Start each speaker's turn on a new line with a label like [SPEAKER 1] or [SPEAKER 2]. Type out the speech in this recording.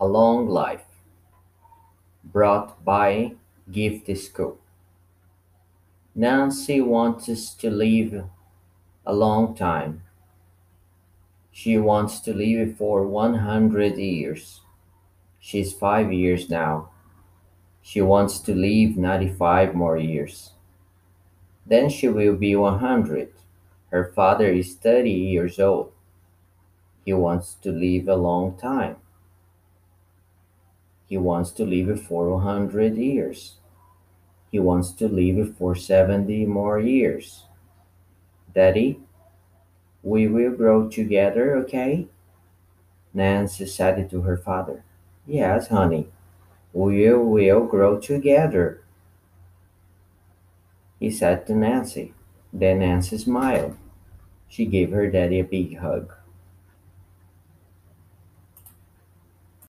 [SPEAKER 1] A Long Life, brought by Gift School. Nancy wants to live a long time. She wants to live for 100 years. She's five years now. She wants to live 95 more years. Then she will be 100. Her father is 30 years old. He wants to live a long time. He wants to live for 100 years. He wants to live for 70 more years. Daddy, we will grow together, okay? Nancy said it to her father. Yes, honey, we will grow together, he said to Nancy. Then Nancy smiled. She gave her daddy a big hug.